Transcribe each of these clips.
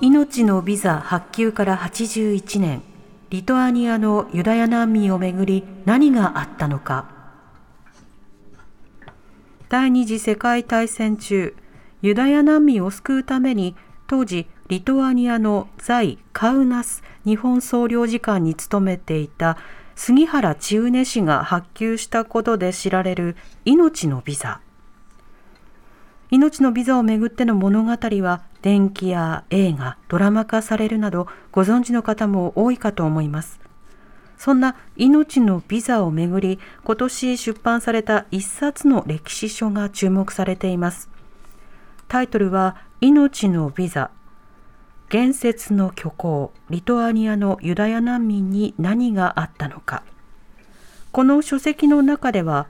命のビザ発給から81年リトアニアのユダヤ難民をめぐり何があったのか。第二次世界大戦中ユダヤ難民を救うために当時リトアニアの在カウナス日本総領事館に勤めていた杉原千畝氏が発給したことで知られる命のビザ。命のビザをめぐっての物語は電気や映画、ドラマ化されるなどご存知の方も多いかと思います。そんな命のビザをめぐり今年出版された一冊の歴史書が注目されています。タイトルは命のビザ建設の虚構リトアニアのユダヤ難民に何があったのかこの書籍の中では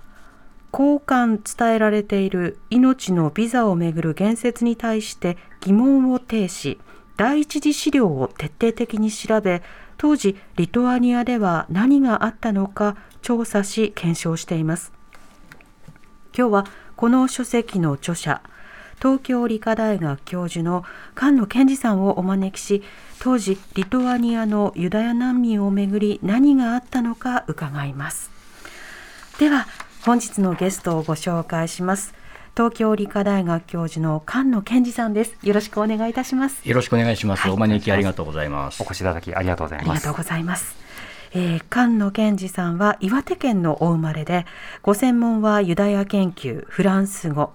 交換伝えられている命のビザをめぐる言説に対して疑問を呈し第一次資料を徹底的に調べ当時リトアニアでは何があったのか調査し検証しています。今日はこの書籍の著者東京理科大学教授の菅野健二さんをお招きし当時リトアニアのユダヤ難民をめぐり何があったのか伺います。では本日のゲストをご紹介します。東京理科大学教授の菅野健二さんです。よろしくお願いいたします。よろしくお願いします、はい。お招きありがとうございます。お越しいただきありがとうございます。ありがとうございます。えー菅野健二さんは岩手県のお生まれで、ご専門はユダヤ研究、フランス語。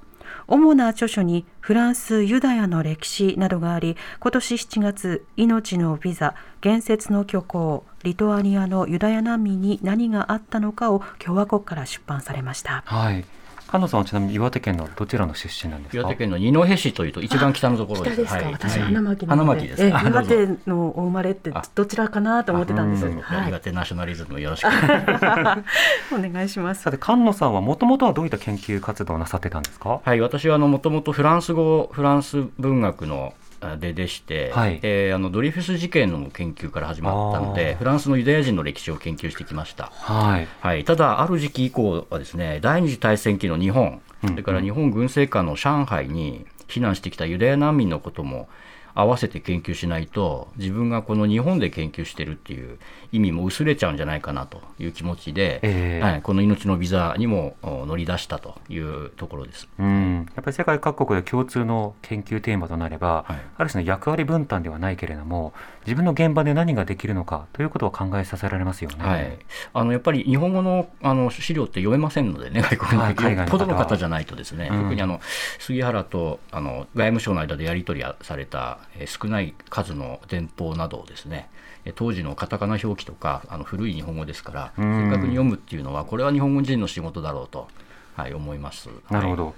主な著書にフランスユダヤの歴史などがあり、今年7月、命のビザ、建設の虚構、リトアニアのユダヤ難民に何があったのかを共和国から出版されました。はい菅野さんはちなみに岩手県のどちらの出身なんですか？岩手県の二戸市というと一番北のところです。北ですか、はい。私、はい。花巻な花ので巻です岩手のお生まれってあ。どちらかなと思ってたんです。うん。はい。岩手ナショナリズムよろしく。お願いします。お願いします。さて菅野さんはもともとはどういった研究活動をなさってたんですか？はい、私はもともとフランス語、フランス文学のあででして、はい。えーあのドリフス事件の研究から始まったので、フランスのユダヤ人の歴史を研究してきました。はい。はい、ただ、ある時期以降はですね、第二次大戦期の日本、うん。それから日本軍政下の上海に避難してきたユダヤ難民のことも合わせて研究しないと、自分がこの日本で研究してるっていう意味も薄れちゃうんじゃないかなという気持ちで、ええ。はい、この命のビザにもお乗り出したというところです。うん。やっぱり世界各国で共通の研究テーマとなれば、はい。ある種の役割分担ではないけれども自分の現場で何ができるのかということを考えさせられますよね。はい、あのやっぱり日本語のあの資料って読めませんのでね、外国のはい海外の方の方じゃないとですね、うん。特にあの杉原とあの外務省の間でやり取りされた、えー少ない数の電報などをですね、えー当時のカタカナ表記とか、あの古い日本語ですから、うん。正確に読むっていうのは、これは日本人の仕事だろうと、はい、思います。はい。なるほど、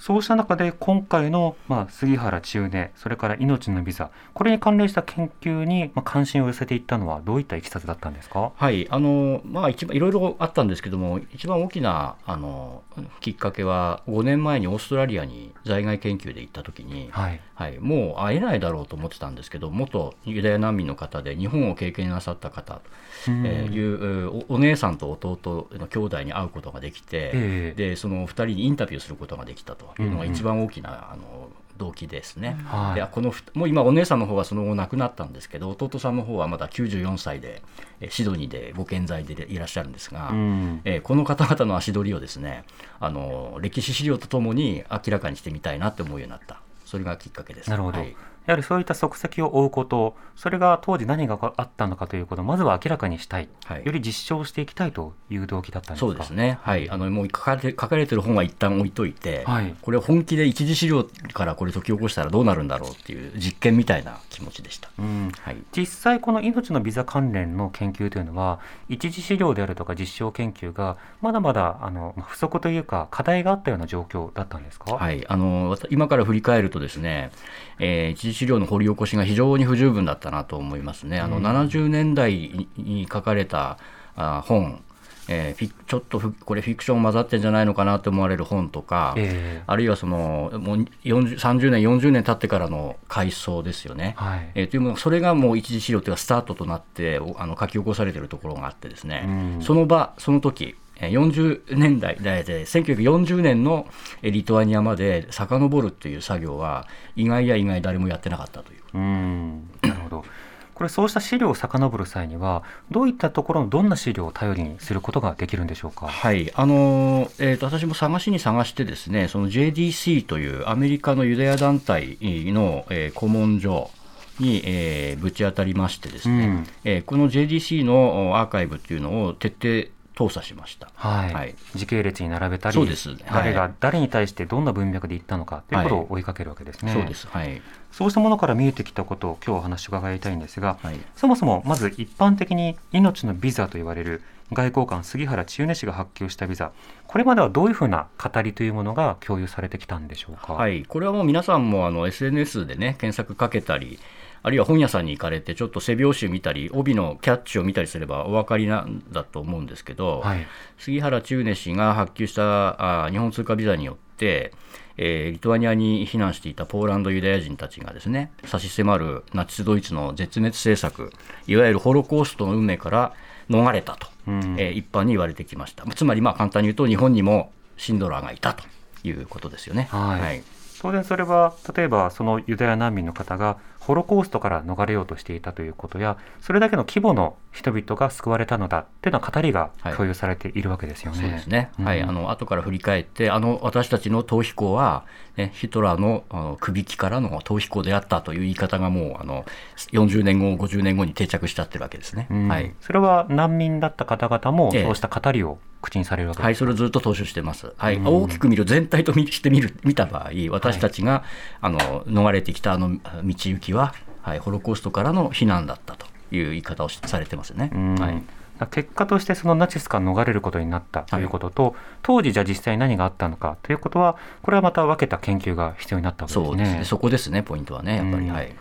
そうした中で今回の、まあ、杉原千畝それから命のビザこれに関連した研究に、まあ、関心を寄せていったのはどういったいきさつだったんですか？はい、あのまあ、一番いろいろあったんですけども、一番大きなあのきっかけは、5年前にオーストラリアに在外研究で行ったときに、はい。はい、もう会えないだろうと思ってたんですけど、元ユダヤ難民の方で、日本を経験なさった方というえーおお姉さんと弟の兄弟に会うことができて、ええ。でその2人にインタビューすることができたというのが一番大きな、あの動機ですね。はい。でこのふもう今、お姉さんの方はその後亡くなったんですけど、弟さんの方はまだ94歳で、えーシドニーでご健在でいらっしゃるんですが、うん。えーこの方々の足取りをですねあの歴史資料とともに明らかにしてみたいなって思うようになった、それがきっかけです。なるほど、はいやはりそういった足跡を追うことそれが当時何があったのかということをまずは明らかにしたい、はい。より実証していきたいという動機だったんですか？そうですね、はい、あのもう書かれて書かれてる本は一旦置いといて、はい。これを本気で一次資料からこれ解き起こしたらどうなるんだろうっていう実験みたいな気持ちでした。うん。はい。実際この命のビザ関連の研究というのは一次資料であるとか実証研究がまだまだあのまあ不足というか課題があったような状況だったんですか、はい、あの今から振り返るとですね、えー一次次資料の掘り起こしが非常に不十分だったなと思いますね。あの70年代に書かれたあ本えー、ちょっとこれフィクション混ざってんじゃないのかなと思われる本とか、えー、あるいはそのもう40 30年40年経ってからの回想ですよね、はい、えー、というものそれがもう一次資料というかスタートとなってあの書き起こされているところがあってですね、うん、その場その時40年代で1940年のリトアニアまで遡るっていう作業は意外や意外誰もやってなかったという。うんなるほど これそうした資料を遡る際にはどういったところのどんな資料を頼りにすることができるんでしょうか？はいあのえーと、私も探しに探してですねその JDC というアメリカのユダヤ団体の、えー、古文書に、えー、ぶち当たりましてですね、うん、えー、この JDC のアーカイブっていうのを徹底操作しました、はい、はい、時系列に並べたりそうです、誰が誰に対してどんな文脈で言ったのかということを追いかけるわけですね。そうです、はい、そうしたものから見えてきたことを今日お話を伺いたいんですが、はい、そもそもまず一般的に命のビザと言われる外交官杉原千畝氏が発給したビザこれまではどういうふうな語りというものが共有されてきたんでしょうか？はい、これはもう皆さんもあの SNS でね検索かけたりあるいは本屋さんに行かれてちょっと背表紙見たり帯のキャッチを見たりすればお分かりなんだと思うんですけど、はい、杉原千畝氏が発給したあ日本通貨ビザによって、えー、リトアニアに避難していたポーランドユダヤ人たちがですね差し迫るナチス・ドイツの絶滅政策いわゆるホロコーストの運命から逃れたと、うん、えー、一般に言われてきました。つまりまあ簡単に言うと日本にもシンドラーがいたということですよね。はい、はい。当然それは例えばそのユダヤ難民の方がホロコーストから逃れようとしていたということやそれだけの規模の人々が救われたのだっていうような語りが共有されているわけですよね。はい、そうですね、うん、はい、あの後から振り返ってあの私たちの逃避行は、ね、ヒトラーのあの首輝からの逃避行であったという言い方がもうあの40年後50年後に定着しちゃってるわけですね。うん、はい、それは難民だった方々もそうした語りを口にされるわけはい、それをずっと踏襲してます。はい、うん、大きく見る全体として見る見た場合私たちが、はい、あの逃れてきたあの道行きははい、ホロコーストからの避難だったという言い方をされてますよね。はい、結果としてそのナチスから逃れることになったということと、はい、当時じゃあ実際何があったのかということはこれはまた分けた研究が必要になったわけですね。そうですね。そこですねポイントはねやっぱり、はい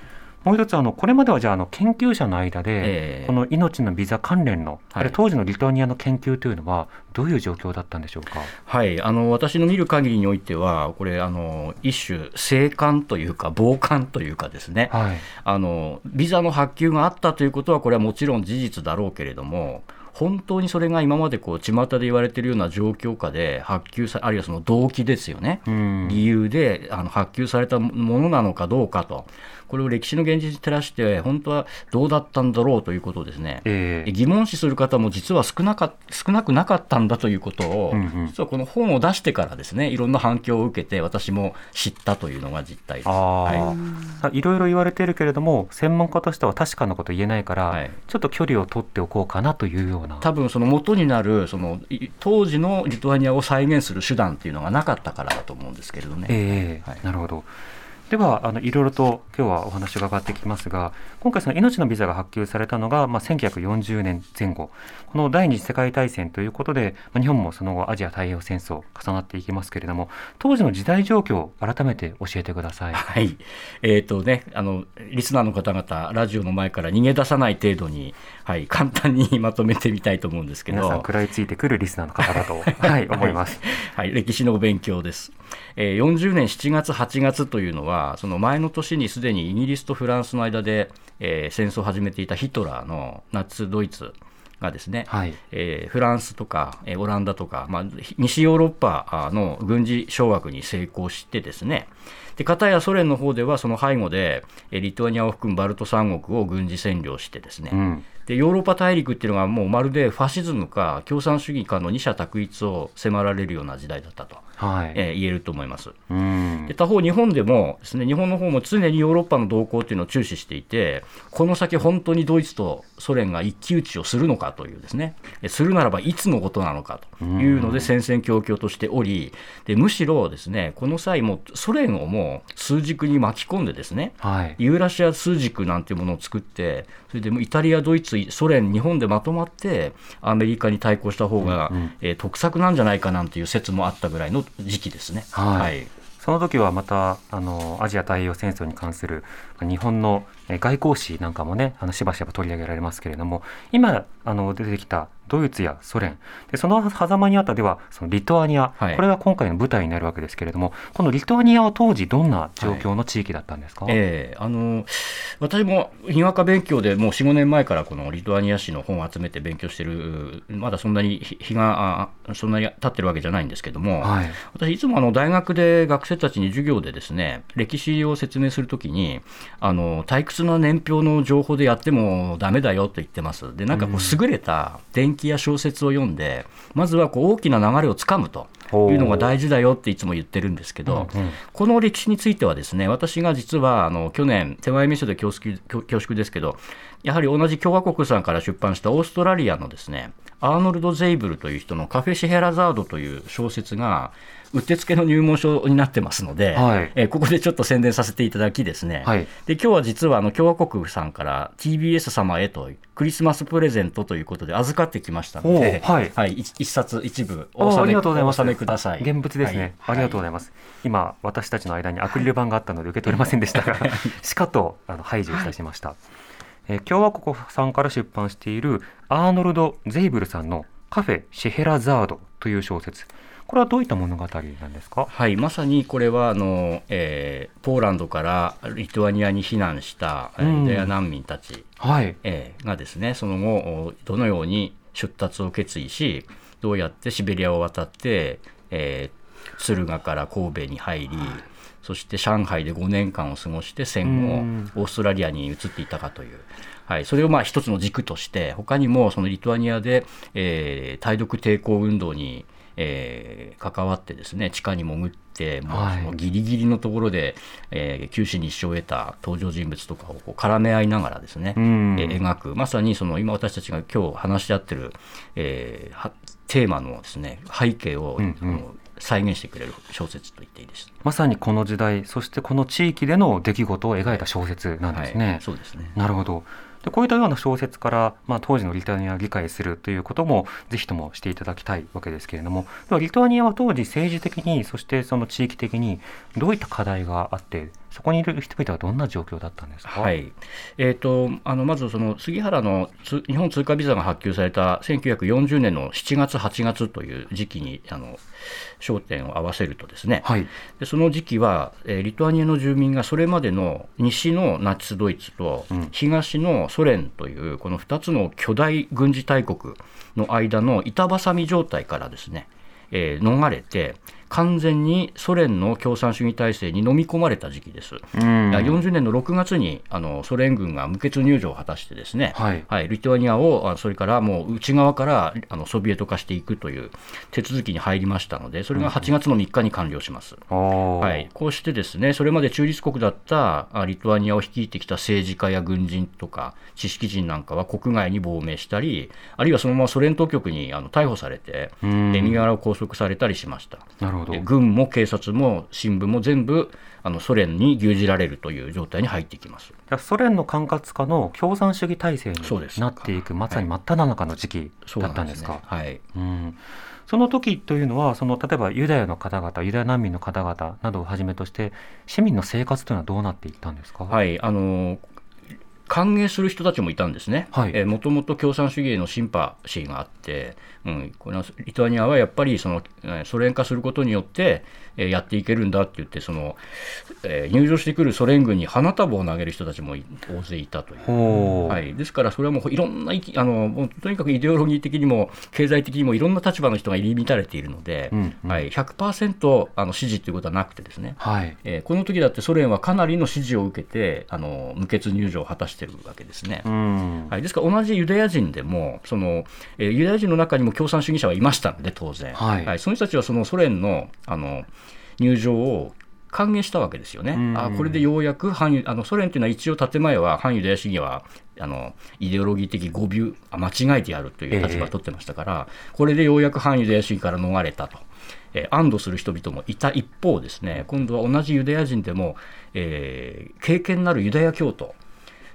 もう一つあのこれまではじゃあの研究者の間で、この命のビザ関連の、あれ当時のリトアニアの研究というのはどういう状況だったんでしょうか？はい。あの私の見る限りにおいてはこれあの一種静観というか傍観というかですね、はい、あのビザの発給があったということはこれはもちろん事実だろうけれども。本当にそれが今までこう巷で言われているような状況下で発給さあるいはその動機ですよね、理由であの発給されたものなのかどうかとこれを歴史の現実に照らして、本当はどうだったんだろうということをですね、えー、疑問視する方も実は少なか少なくなかったんだということを、うんうん、実はこの本を出してからですね、いろんな反響を受けて、私も知ったというのが実態です。はい、いろいろ言われているけれども、専門家としては確かなこと言えないから、はい、ちょっと距離を取っておこうかなというような。多分その元になるその当時のリトアニアを再現する手段っていうのがなかったからだと思うんですけれどね。えーはい、なるほど。ではあのいろいろと今日はお話を伺ってきますが今回その命のビザが発給されたのが、まあ、1940年前後この第二次世界大戦ということで、まあ、日本もその後アジア太平洋戦争重なっていきますけれども当時の時代状況を改めて教えてください。はい、えーとね、あのリスナーの方々ラジオの前から逃げ出さない程度に、はい、簡単にまとめてみたいと思うんですけど。皆さん食らいついてくるリスナーの方だと、はい、思います、はい、歴史の勉強です。えー、40年7月、8月というのは、その前の年にすでにイギリスとフランスの間で、えー、戦争を始めていたヒトラーのナチス・ドイツがですね、はい、えー、フランスとか、えー、オランダとか、まあ、西ヨーロッパの軍事掌握に成功してですね、で片やソ連の方ではその背後でリトアニアを含むバルト三国を軍事占領してですね、うん、でヨーロッパ大陸っていうのがもうまるでファシズムか共産主義かの二者択一を迫られるような時代だったと。はい、えー、言えると思います。で他方、日本でもですね日本の方も常にヨーロッパの動向というのを注視していて、この先、本当にドイツとソ連が一騎打ちをするのかというですね、するならばいつのことなのかというので、戦々恐々としており、でむしろですねこの際もソ連をもう数軸に巻き込んでですね、はい、ユーラシア数軸なんていうものを作って、それでもイタリア、ドイツ、ソ連、日本でまとまって、アメリカに対抗した方が、うんうん、えー、得策なんじゃないかなんていう説もあったぐらいの時期ですね。はい、はいその時はまたあのアジア太平洋戦争に関する、日本のえー外交史なんかもねあのしばしば取り上げられますけれども今あの出てきたドイツやソ連でその狭間にあったではそのリトアニア、はい。これが今回の舞台になるわけですけれどもこのリトアニアは当時どんな状況の地域だったんですか、ええあの私もにわか勉強でもう4、5年前からこのリトアニア史の本を集めて勉強してる、まだそんなに日日があそんなに経ってるわけじゃないんですけども、はい。私、いつもあの大学で学生たちに授業でですね歴史を説明するときにあの退屈な年表の情報でやってもダメだよと言ってます。でなんかこう優れた伝記や小説を読んでまずはこう大きな流れをつかむというのが大事だよっていつも言ってるんですけど、うんうん。この歴史についてはですね私が実はあの去年手前味噌で恐縮恐恐縮ですけどやはり同じ共和国さんから出版したオーストラリアのですねアーノルド・ゼイブルという人の「カフェ・シヘラザード」という小説がうってつけの入門書になってますので、はいえーここでちょっと宣伝させていただきですね、はいで今日は実はあの共和国さんから TBS 様へとクリスマスプレゼントということで預かってきましたので、おーはい一一冊一部お納め。お納めください。現物ですね。はいありがとうございます。今私たちの間にアクリル板があったので受け取れませんでしたが、しかとあの排除いたしました。えー共和国さんから出版しているアーノルド・ゼイブルさんのカフェ・シェヘラザードという小説。これはどういった物語なんですか？はい、まさにこれはあの、えーポーランドからリトアニアに避難したユダヤ難民たち、はい。えーがですねその後おどのように出立を決意しどうやってシベリアを渡って、えー敦賀から神戸に入り、そして上海で5年間を過ごして戦後うんオーストラリアに移っていったかという。はい、それをまあ一つの軸として他にもそのリトアニアで、えー対独抵抗運動に、えー関わってですね地下に潜ってもうはいギリギリのところで、えー九死に一生を得た登場人物とかをこう絡め合いながらですね、うんえー描くまさにその今私たちが今日話し合ってる、えーはテーマのですね背景を、うんうん再現してくれる小説と言っていいです。まさにこの時代、そしてこの地域での出来事を描いた小説なんですね。はい、そうですね。なるほど。でこういったような小説から、まあ、当時のリトアニアを理解するということもぜひともしていただきたいわけですけれどもではリトアニアは当時政治的にそしてその地域的にどういった課題があってそこにいる人々はどんな状況だったんですか、はい。えー、とあのまずその杉原のつ日本通貨ビザが発給された1940年の7月、8月という時期にあの焦点を合わせるとですね、はい。でその時期は、えーリトアニアの住民がそれまでの西のナチス・ドイツとうん。東のソ連というこの2つの巨大軍事大国の間の板挟み状態からですね、えー逃れて完全にソ連の共産主義体制に飲み込まれた時期です。うん。いや40年の6月にあのソ連軍が無血入場を果たしてですね、はい。リトアニアをあそれからもう内側からあのソビエト化していくという手続きに入りましたのでそれが8月の3日に完了します。おー。はい、こうしてですねそれまで中立国だったあリトアニアを率いてきた政治家や軍人とか知識人なんかは国外に亡命したりあるいはそのままソ連当局にあの逮捕されて身柄を拘束されたりしました。なるほど。で軍も警察も新聞も全部あのソ連に牛耳られるという状態に入ってきます。ソ連の管轄下の共産主義体制になっていくまさに真っ只中の時期だったんですか。はい。うん。その時というのはその例えばユダヤの方々ユダヤ難民の方々などをはじめとして市民の生活というのはどうなっていったんですか、はい、あの歓迎する人たちもいたんですね。はいもともと共産主義へのシンパシーがあって、うん、これはリトアニアはやっぱりそのえーソ連化することによって、えーやっていけるんだって言ってその、えー入場してくるソ連軍に花束を投げる人たちもい大勢いたという。はい、ですから、それはもういろんなあのとにかくイデオロギー的にも経済的にもいろんな立場の人が入り乱れているので、うんうん。はい、100%あの支持ということはなくてですね、はい。えーこの時だってソ連はかなりの支持を受けてあの無血入場を果たしているわけですね。うん。はい、ですから同じユダヤ人でもその、えーユダヤ人の中にも共産主義者はいましたので当然、はい。その人たちはそのソ連のあの入場を歓迎したわけですよね。うんあこれでようやく反ユあのソ連というのは一応建前は反ユダヤ主義はあのイデオロギー的誤謬あ間違えてやるという立場を取ってましたから、これでようやく反ユダヤ主義から逃れたと。えー安堵する人々もいた一方ですね今度は同じユダヤ人でも、えー敬虔なるユダヤ教徒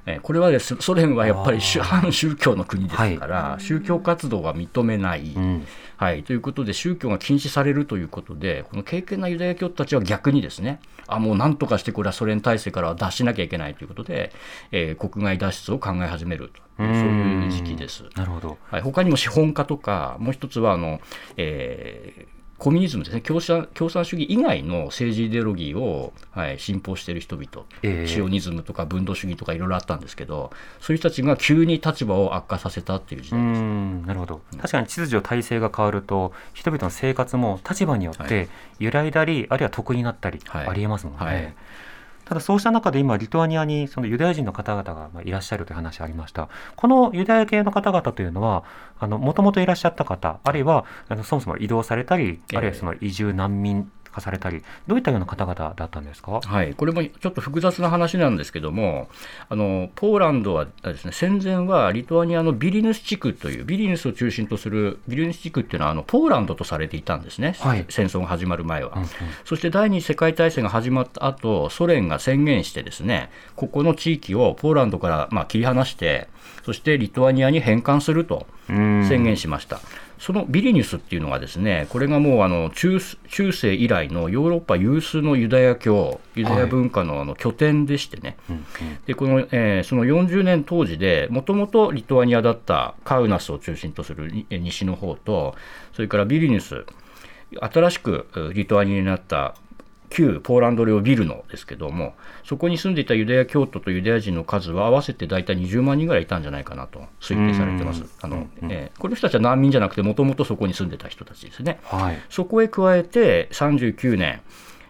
えーこれはですソ連はやっぱり宗反宗教の国ですから、宗教活動は認めない、うん。はい、ということで宗教が禁止されるということでこの敬虔なユダヤ教徒たちは逆にですねあもうなんとかしてこれはソ連体制からは脱しなきゃいけないということで、えー国外脱出を考え始めるというそういう時期です。なるほど。はい、他にも資本家とか、もう一つはあの、えーコミュニズムですね。共産、共産主義以外の政治イデオロギーを、はい、信奉している人々、ええ。シオニズムとか分度主義とかいろいろあったんですけど、そういう人たちが急に立場を悪化させたっていう時う代です。んなるほど。確かに秩序体制が変わると人々の生活も立場によっはて揺らいだり、あるいは得になったり、はい。ありえますもんね、はいただそうした中で今リトアニアにそのユダヤ人の方々がいらっしゃるという話ありました。このユダヤ系の方々というのはもともといらっしゃった方あるいはそもそも移動されたりあるいはその移住難民化されたりどういったような方々だったんですか？はい、これもちょっと複雑な話なんですけども、あのポーランドはですね戦前はリトアニアのビリヌス地区という、ビリヌスを中心とするビリヌス地区っていうのはあのポーランドとされていたんですね、はい。戦争が始まる前は。うんうん。そして第二次世界大戦が始まった後ソ連が宣言して、ですねここの地域をポーランドからまあ切り離して、そしてリトアニアに返還するとうん。宣言しました。そのビリニュスっていうのがですね、これがもうあの中中世以来のヨーロッパ有数のユダヤ教、ユダヤ文化のあの拠点でしてね、でこの、えーその40年当時で、もともとリトアニアだったカウナスを中心とする西の方と、それからビリニュス、新しくえーリトアニアになった旧ポーランド領ビルノですけども、そこに住んでいたユダヤ教徒とユダヤ人の数は合わせて大体20万人ぐらいいたんじゃないかなと推定されてますうん。あのうんえーこの人たちは難民じゃなくて、もともとそこに住んでた人たちですね。はいそこへ加えて39年、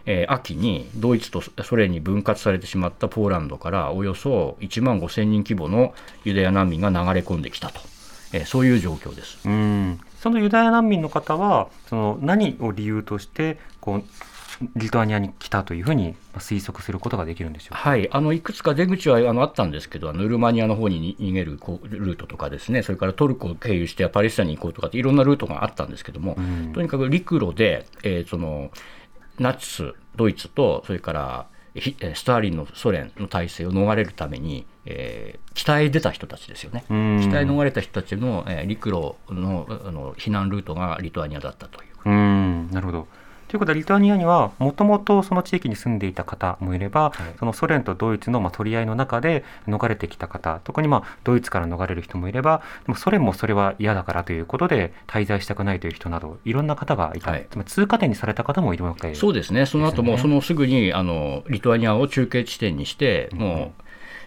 えー秋にドイツとソ連に分割されてしまったポーランドからおよそ1万5000人規模のユダヤ難民が流れ込んできたと、えーそういう状況です。うんそのユダヤ難民の方はその何を理由としてこうリトアニアに来たというふうにまあ推測することができるんでしょうか？はい、あのいくつか出口はあのあったんですけど、あのルーマニアの方にに逃げるルートとかですね、それからトルコを経由してパレスチナに行こうとかっていろんなルートがあったんですけども、うんとにかく陸路で、えーそのナチス、ドイツと、それからスターリンのソ連の体制を逃れるために、えー北へ出た人たちですよね。うん北へ逃れた人たちの、えー陸路のあの避難ルートがリトアニアだったという。うんなるほど。ということはリトアニアにはもともとその地域に住んでいた方もいれば、はい。そのソ連とドイツのまあ取り合いの中で逃れてきた方特にまあドイツから逃れる人もいればでもソ連もそれは嫌だからということで滞在したくないという人などいろんな方がいた、はい。つまり通過点にされた方もいるわけそうですね、その後もですそのすぐにあのリトアニアを中継地点にして、うん。もう、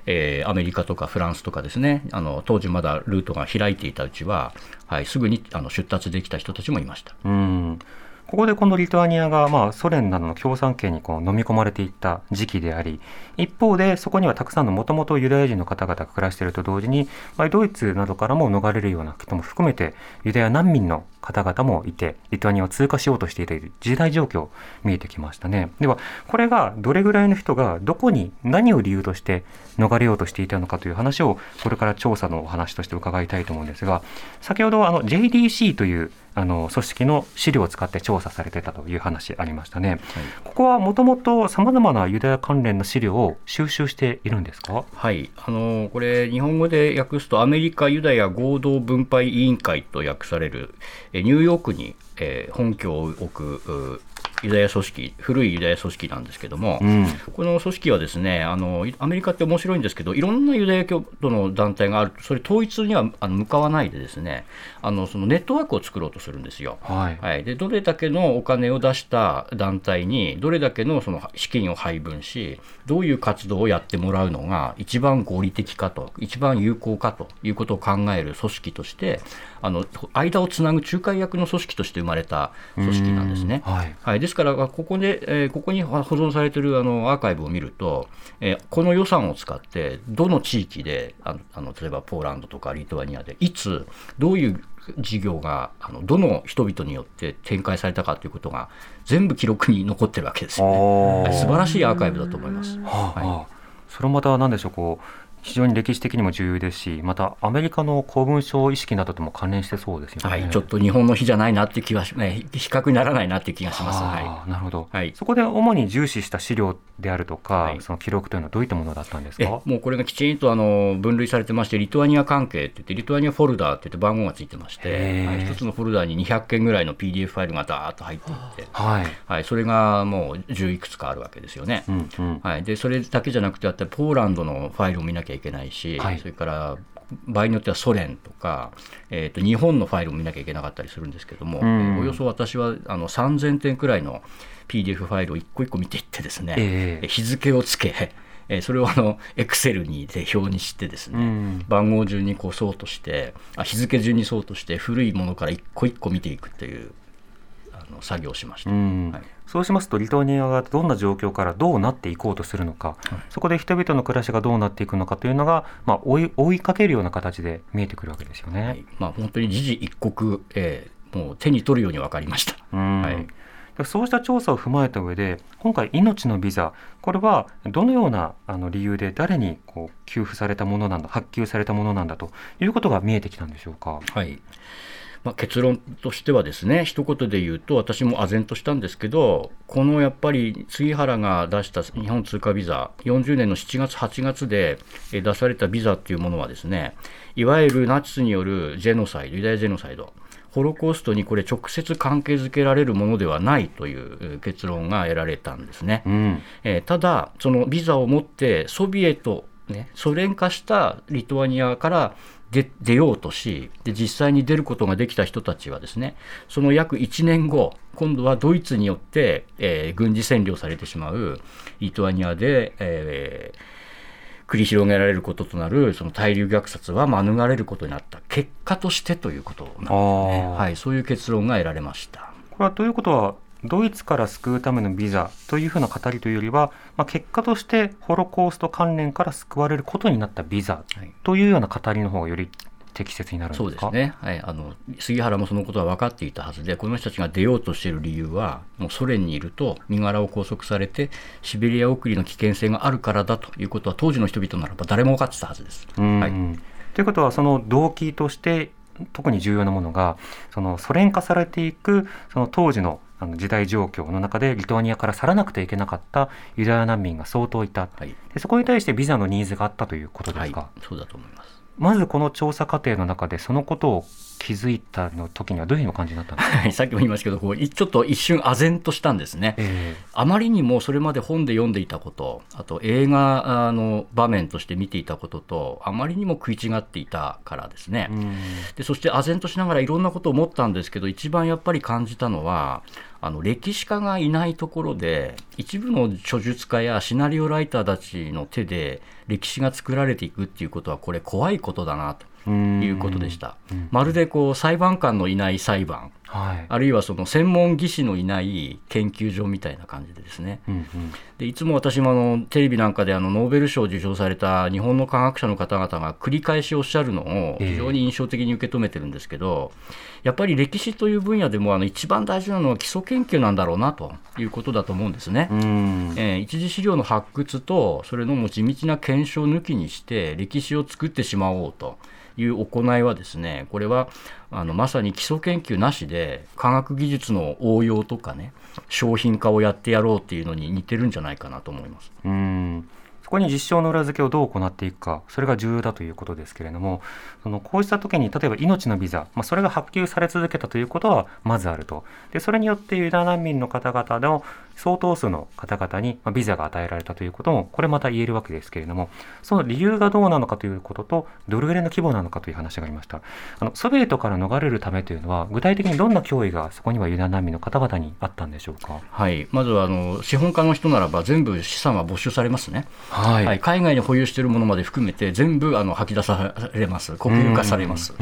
えーアメリカとかフランスとかですね、あの当時まだルートが開いていたうちは、はい、すぐにあの出立できた人たちもいました。うんここでこのリトアニアがまあソ連などの共産圏にこう飲み込まれていった時期であり一方でそこにはたくさんのもともとユダヤ人の方々が暮らしていると同時に、まあ、ドイツなどからも逃れるような人も含めてユダヤ難民の方々もいてリトアニアを通過しようとしている時代状況見えてきましたね。ではこれがどれぐらいの人がどこに何を理由として逃れようとしていたのかという話をこれから調査のお話として伺いたいと思うんですが先ほどあの JDC というあの組織の資料を使って調査されてたという話ありましたね。ここはもともとさまざまなユダヤ関連の資料を収集しているんですか？はい、あのこれ、日本語で訳すと、アメリカユダヤ合同分配委員会と訳される、えニューヨークに、えー本拠を置くうユダヤ組織、古いユダヤ組織なんですけども、うん。この組織はですねあの、いアメリカって面白いんですけど、いろんなユダヤ教徒の団体があると、それ統一にはあの向かわないで、ですねあのそのネットワークを作ろうとするんですよ。はい、はい、でどれだけのお金を出した団体にどれだけのその資金を配分しどういう活動をやってもらうのが一番合理的かと一番有効かということを考える組織としてあの間をつなぐ仲介役の組織として生まれた組織なんですね。はい。はい、ですから、ここで、えーここに保存されているあのアーカイブを見ると、えーこの予算を使って、どの地域であのあの、例えばポーランドとかリトアニアで、いつ、どういう事業があのどの人々によって展開されたかということが、全部記録に残ってるわけですよね。素晴らしいアーカイブだと思います。はあはいはあそれもまた何でしょうこう非常に歴史的にも重要ですし、またアメリカの公文書意識などとも関連してそうですよね。はい、ちょっと日本の日じゃないなって気はし、ね、比較にならないなって気がします。はなるほど、はいそこで主に重視した資料であるとか、はいその記録というのはどういったものだったんですか？もうこれがきちんとあの分類されてまして、リトアニア関係って言って、リトアニアフォルダーって言って番号がついてまして、一つのフォルダーに200件ぐらいの PDF ファイルがダーッと入っていって、はい。はい、それがもう10いくつかあるわけですよね。うんうん。はい、でそれだけじゃなくてやっぱりポーランドのファイルを見なきゃいけないし、はい。それから場合によってはソ連とか、えー、と日本のファイルも見なきゃいけなかったりするんですけども、ん。えーおよそ私はあの3000点くらいの PDF ファイルを一個一個見ていってですね、ええ。日付をつけ、えーそれをあのエクセルにで表にしてですね、うん。番号順にこうソートしてあ日付順にソートして古いものから一個一個見ていくというあの作業をしました。そうしますとリトアニアがどんな状況からどうなっていこうとするのか、そこで人々の暮らしがどうなっていくのかというのが、まあ、追い追いかけるような形で見えてくるわけですよね。はいまあ、本当に時事一刻、えーもう手に取るように分かりました。うんはいでそうした調査を踏まえた上で今回命のビザこれはどのようなあの理由で誰にこう給付されたものなんだ発給されたものなんだということが見えてきたんでしょうか？はいまあ、結論としてはですね一言で言うと私も唖然としたんですけどこのやっぱり杉原が出した日本通貨ビザ40年の7月8月でえー出されたビザっていうものはですねいわゆるナチスによるジェノサイドユダヤジェノサイドホロコーストにこれ直接関係づけられるものではないというえー結論が得られたんですね。うんえーただ、そのビザを持ってソビエト、ね、ソ連化したリトアニアから出出ようとしで、実際に出ることができた人たちはですね、その約1年後、今度はドイツによって、えー軍事占領されてしまうリトアニアで、えー繰り広げられることとなるその大量虐殺は免れることになった結果としてということなんですね、はい、そういう結論が得られました。これはということはドイツから救うためのビザというふうな語りというよりは、まあ、結果としてホロコースト関連から救われることになったビザはい。というような語りの方がより適切になるんですか？そうですね、はい、あの杉原もそのことは分かっていたはずで、この人たちが出ようとしている理由は、もうソ連にいると身柄を拘束されて、シベリア送りの危険性があるからだということは、当時の人々ならば誰も分かってたはずです。うんはい。ということはその動機として特に重要なものがそのソ連化されていくその当時のあの時代状況の中でリトアニアから去らなくてはいけなかったユダヤ難民が相当いた。はい、でそこに対してビザのニーズがあったということではい。すか、、そうだと思います。まずこの調査過程の中でそのことを気づいたの時にはどういうふうにお感じになったんですか、はいさっきも言いましたけど、こういちょっと一瞬、唖然としたんですね。えあまりにもそれまで本で読んでいたこと、あと映画の場面として見ていたことと、あまりにも食い違っていたからですね。でそして唖然としながらいろんなことを思ったんですけど一番やっぱり感じたのはあの歴史家がいないところで一部の著述家やシナリオライターたちの手で歴史が作られていくっていうことはこれ怖いことだなということでした。まるでこう裁判官のいない裁判。はい。あるいはその専門技師のいない研究所みたいな感じでですね。うんうん。でいつも私もあのテレビなんかであのノーベル賞を受賞された日本の科学者の方々が繰り返しおっしゃるのを非常に印象的に受け止めてるんですけど、やっぱり歴史という分野でもあの一番大事なのは基礎研究なんだろうなということだと思うんですね。うん。えー一次資料の発掘とそれのもう地道な検証抜きにして歴史を作ってしまおうという行いはですねこれはあのまさに基礎研究なしで科学技術の応用とかね商品化をやってやろうっていうのに似てるんじゃないかなと思います。うんそこに実証の裏付けをどう行っていくか、それが重要だということですけれども、そのこうした時に、例えば命のビザ、まあ、それが発給され続けたということはまずあると。で、それによってユダ難民の方々の相当数の方々にまあビザが与えられたということも、これまた言えるわけですけれども、その理由がどうなのかということと、どれぐらいの規模なのかという話がありました。あのソビエトから逃れるためというのは、具体的にどんな脅威がそこにはユダヤ難民の方々にあったんでしょうか？はい、まずはあの資本家の人ならば全部資産は没収されますね。ははい、海外に保有しているものまで含めて全部あの吐き出されます、国有化されます。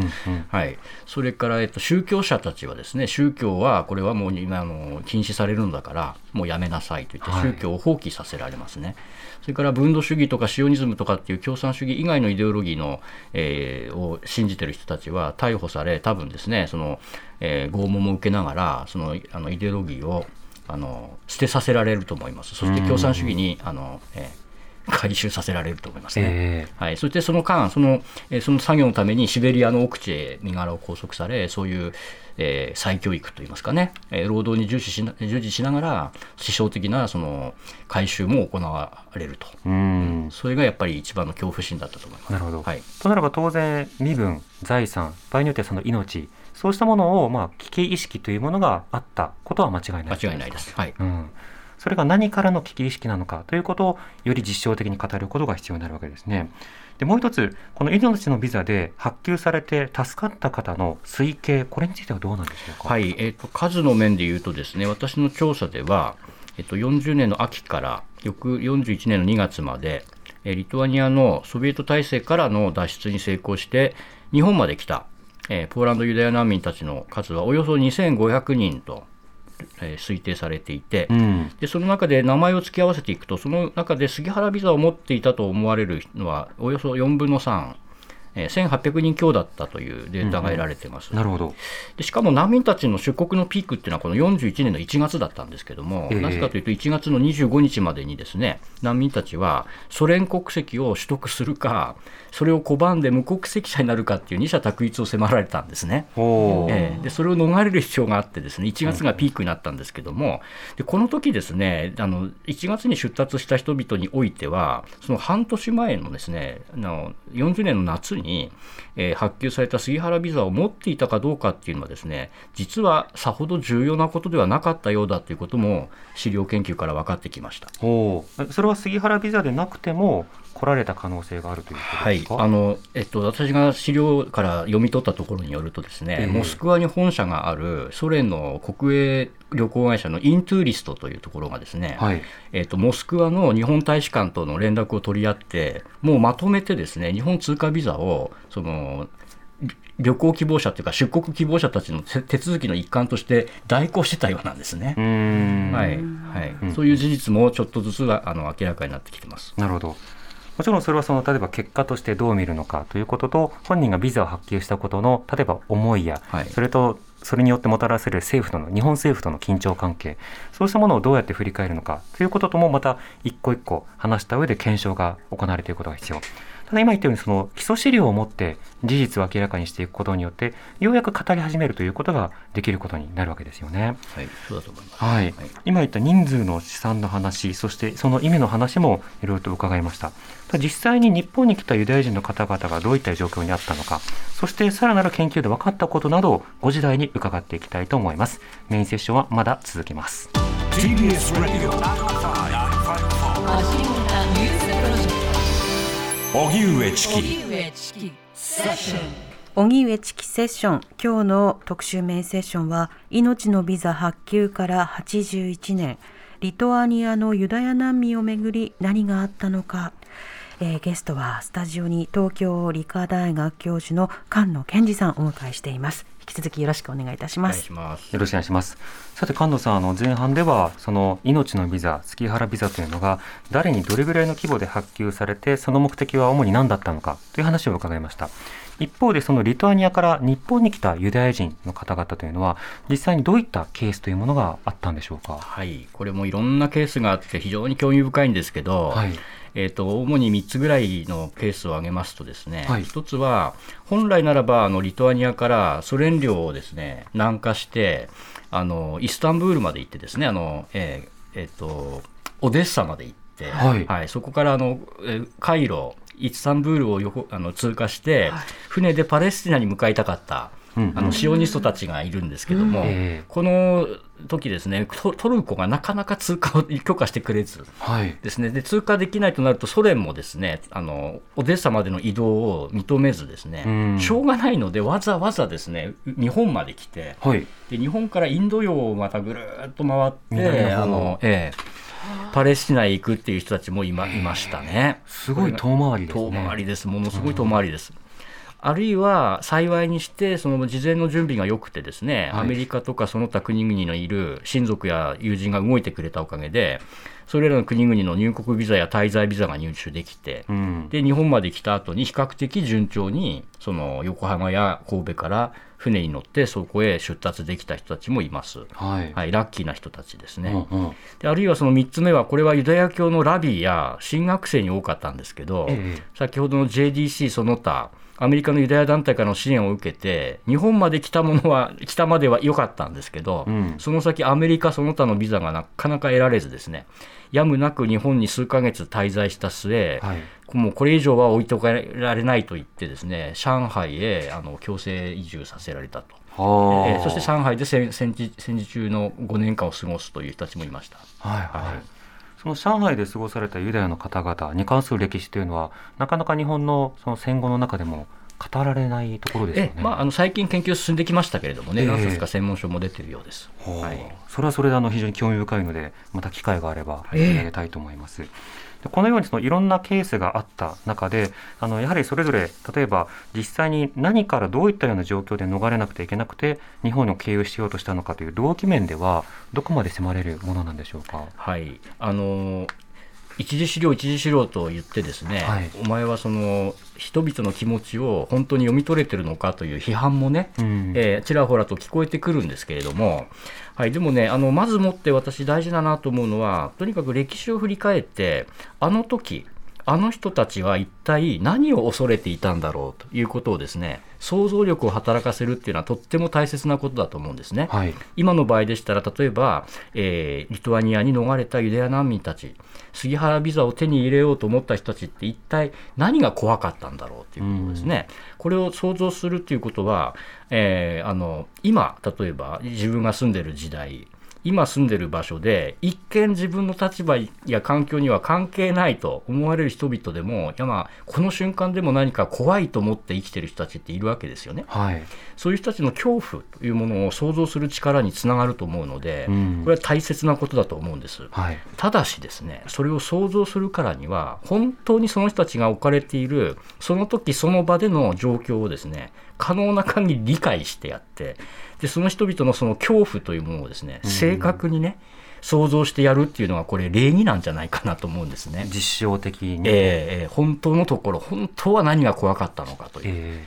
はい、それから、えっと、宗教者たちはですね宗教はこれはもう今あの禁止されるんだからもうやめなさいと言ってはい。宗教を放棄させられますね、それから分度主義とかシオニズムとかっていう共産主義以外のイデオロギーの、えーを信じてる人たちは逮捕され多分ですねその、えー拷問も受けながらそのあのイデオロギーをあの捨てさせられると思います。そして共産主義にあの、えー回収させられると思いますね。えはい、そしてその間その、えーその作業のためにシベリアの奥地へ身柄を拘束されそういう、えー再教育といいますかね、えー労働に重視しな従事しながら思想的なその回収も行われると、えうん。それがやっぱり一番の恐怖心だったと思います。なるほど、はい。となれば当然身分財産場合によってはその命そうしたものを、まあ、危機意識というものがあったことは間違いない間違いないです。はい。うん、それが何からの危機意識なのかということをより実証的に語ることが必要になるわけですね。でもう一つこの命のビザで発給されて助かった方の推計これについてはどうなんでしょうか？はい、えー、と数の面で言うとですね私の調査では、えっと40年の秋から翌41年の2月までえーリトアニアのソビエト体制からの脱出に成功して日本まで来た、えポーランドユダヤ難民たちの数はおよそ2500人と、えー推定されていて、うん、でその中で名前を付き合わせていくとその中で杉原ビザを持っていたと思われるのはおよそ4分の3、えー1800人強だったというデータが得られています。なるほど。でしかも難民たちの出国のピークっていうのはこの41年の1月だったんですけども、ええなぜかというと1月の25日までにですね難民たちはソ連国籍を取得するかそれを拒んで無国籍者になるかっていう二者択一を迫られたんですね。ええでそれを逃れる必要があってですね1月がピークになったんですけどもでこの時ですねあの1月に出立した人々においてはその半年前のですねあの40年の夏に、にえー発給された杉原ビザを持っていたかどうかっていうのはですね実はさほど重要なことではなかったようだということも資料研究から分かってきました。おそれは杉原ビザでなくても来られた可能性があるということはいですか？あのえっと、私が資料から読み取ったところによるとですね、ええモスクワに本社があるソ連の国営旅行会社のイントゥーリストというところがですね、はい。えっと、モスクワの日本大使館との連絡を取り合ってもうまとめてですね日本通過ビザをそのり旅行希望者というか出国希望者たちの手手続きの一環として代行してたようなんですねう。ーん。はいはいうんそういう事実もちょっとずつはあの明らかになってきてます。なるほど。もちろんそれはその例えば結果としてどう見るのかということと本人がビザを発給したことの例えば思いや、はいそれとそれによってもたらせる政府との日本政府との緊張関係そうしたものをどうやって振り返るのかということともまた一個一個話した上で検証が行われていくことが必要。ただ今言ったようにその基礎資料を持って事実を明らかにしていくことによってようやく語り始めるということができることになるわけですよね。はい、そうだと思います。はい、今言った人数の試算の話そしてその意味の話もいろいろと伺いました。ただ実際に日本に来たユダヤ人の方々がどういった状況にあったのかそしてさらなる研究で分かったことなどを5時台に伺っていきたいと思います。メインセッションはまだ続きます。TBS Radio 荻上チキ。荻上チキセッション。今日の特集メインセッションは命のビザ発給から81年。リトアニアのユダヤ難民をめぐり何があったのか、えーゲストはスタジオに東京理科大学教授の菅野健二さんをお迎えしています引き続きよろしくお願いいたします。よろしくお願いします。さて菅野さんあの前半ではその命のビザ月原ビザというのが誰にどれぐらいの規模で発給されてその目的は主に何だったのかという話を伺いました。一方でそのリトアニアから日本に来たユダヤ人の方々というのは実際にどういったケースというものがあったんでしょうか？はい、これもいろんなケースがあって非常に興味深いんですけど、はいえー、と主に3つぐらいのケースを挙げますとですね、はい。1つは本来ならばあのリトアニアからソ連領をですね南下してあのイスタンブールまで行ってですねあの、えーえーとオデッサまで行って、はい。そこからあの、えーカイロイスタンブールを横あの通過して、船でパレスチナに向かいたかった。うんあのシオニストたちがいるんですけども、ええ。この時ですねトトルコがなかなか通過を許可してくれずはいですね。で通過できないとなるとソ連もですねあのオデッサまでの移動を認めずですね、うん。しょうがないのでわざわざですね日本まで来てはい。で日本からインド洋をまたぐるーっと回ってあの、ええパレスチナへ行くっていう人たちもいまいましたね。すごい遠回りですね。遠回りです。ものすごい遠回りです。あるいは幸いにしてその事前の準備が良くてですね、はいアメリカとかその他国々のいる親族や友人が動いてくれたおかげでそれらの国々の入国ビザや滞在ビザが入手できて、うんで日本まで来た後に比較的順調にその横浜や神戸から船に乗ってそこへ出発できた人たちもいます。はい。はい、ラッキーな人たちですね。うんうんであるいはその3つ目は、これはユダヤ教のラビーや神学生に多かったんですけど、ええ先ほどの JDC その他、アメリカのユダヤ団体からの支援を受けて、日本まで来たものは、来たまでは良かったんですけど、うんその先、アメリカその他のビザがなかなか得られずですね、やむなく日本に数ヶ月滞在した末、はい。もうこれ以上は置いとかられないと言ってですね、上海へあの強制移住させられたと。はあえーそして上海で戦戦時戦時中の5年間を過ごすという人たちもいました。はいはいはいその上海で過ごされたユダヤの方々に関する歴史というのはなかなか日本のその戦後の中でも語られないところですよね。えまあ、あの最近研究進んできましたけれどもね、ええ何冊か専門書も出てるようです。はいそれはそれであの非常に興味深いのでまた機会があれば取り上げたいと思います。でこのようにそのいろんなケースがあった中であのやはりそれぞれ例えば実際に何からどういったような状況で逃れなくてはいけなくて日本を経由しようとしたのかという動機面ではどこまで迫れるものなんでしょうか？はい、あの一次資料、一次資料と言ってですね、はい。お前はその人々の気持ちを本当に読み取れてるのかという批判もね、うん。えーちらほらと聞こえてくるんですけれども、はい、でもねあのまずもって私大事だなと思うのはとにかく歴史を振り返ってあの時あの人たちは一体何を恐れていたんだろうということをですね想像力を働かせるっていうのはとっても大切なことだと思うんですね。はい。今の場合でしたら例えば、えーリトアニアに逃れたユダヤ難民たち杉原ビザを手に入れようと思った人たちって一体何が怖かったんだろうということですね。これを想像するということは、えーあの今例えば自分が住んでる時代今住んでる場所で一見自分の立場や環境には関係ないと思われる人々でもいやまあこの瞬間でも何か怖いと思って生きてる人たちっているわけですよね。はい。そういう人たちの恐怖というものを想像する力につながると思うので、うんこれは大切なことだと思うんです。はい。ただしですね、それを想像するからには、本当にその人たちが置かれている、その時その場での状況をですね、可能な限り理解してやって、で、その人々のその恐怖というものをですね、正確にね、想像してやるっていうのが、これ礼儀なんじゃないかなと思うんですね。実証的に。えーえー本当のところ、本当は何が怖かったのかという。え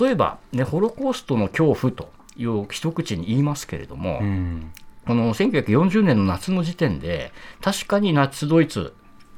例えば、ね、ホロコーストの恐怖という一口に言いますけれども、えうん。この1940年の夏の時点で、確かにナチスドイツ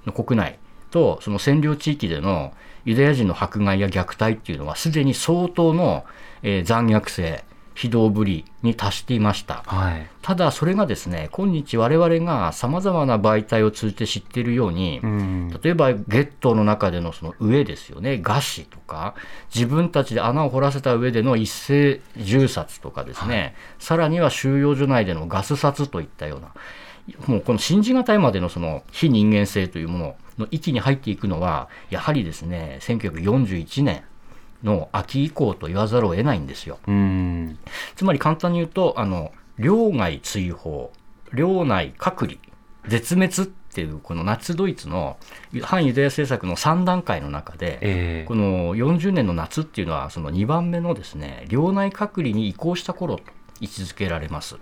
の国内とその占領地域でのユダヤ人の迫害や虐待っていうのは、すでに相当の、えー残虐性、非道ぶりに達していました。はい。ただ、それがですね、今日我々が様々な媒体を通じて知っているように、うん。例えばゲットーの中でのその上ですよね、餓死とか、自分たちで穴を掘らせた上での一斉銃殺とかですね、さらには収容所内でのガス殺といったような、もうこの信じがたいまでのその非人間性というものの域に入っていくのは、やはりですね、1941年の秋以降と言わざるを得ないんですよ。うん。つまり簡単に言うと、あの、領外追放、領内隔離、絶滅っていう、このナチスドイツの反ユダヤ政策の3段階の中で、ええこの40年の夏っていうのは、その2番目のですね、領内隔離に移行した頃と位置づけられます。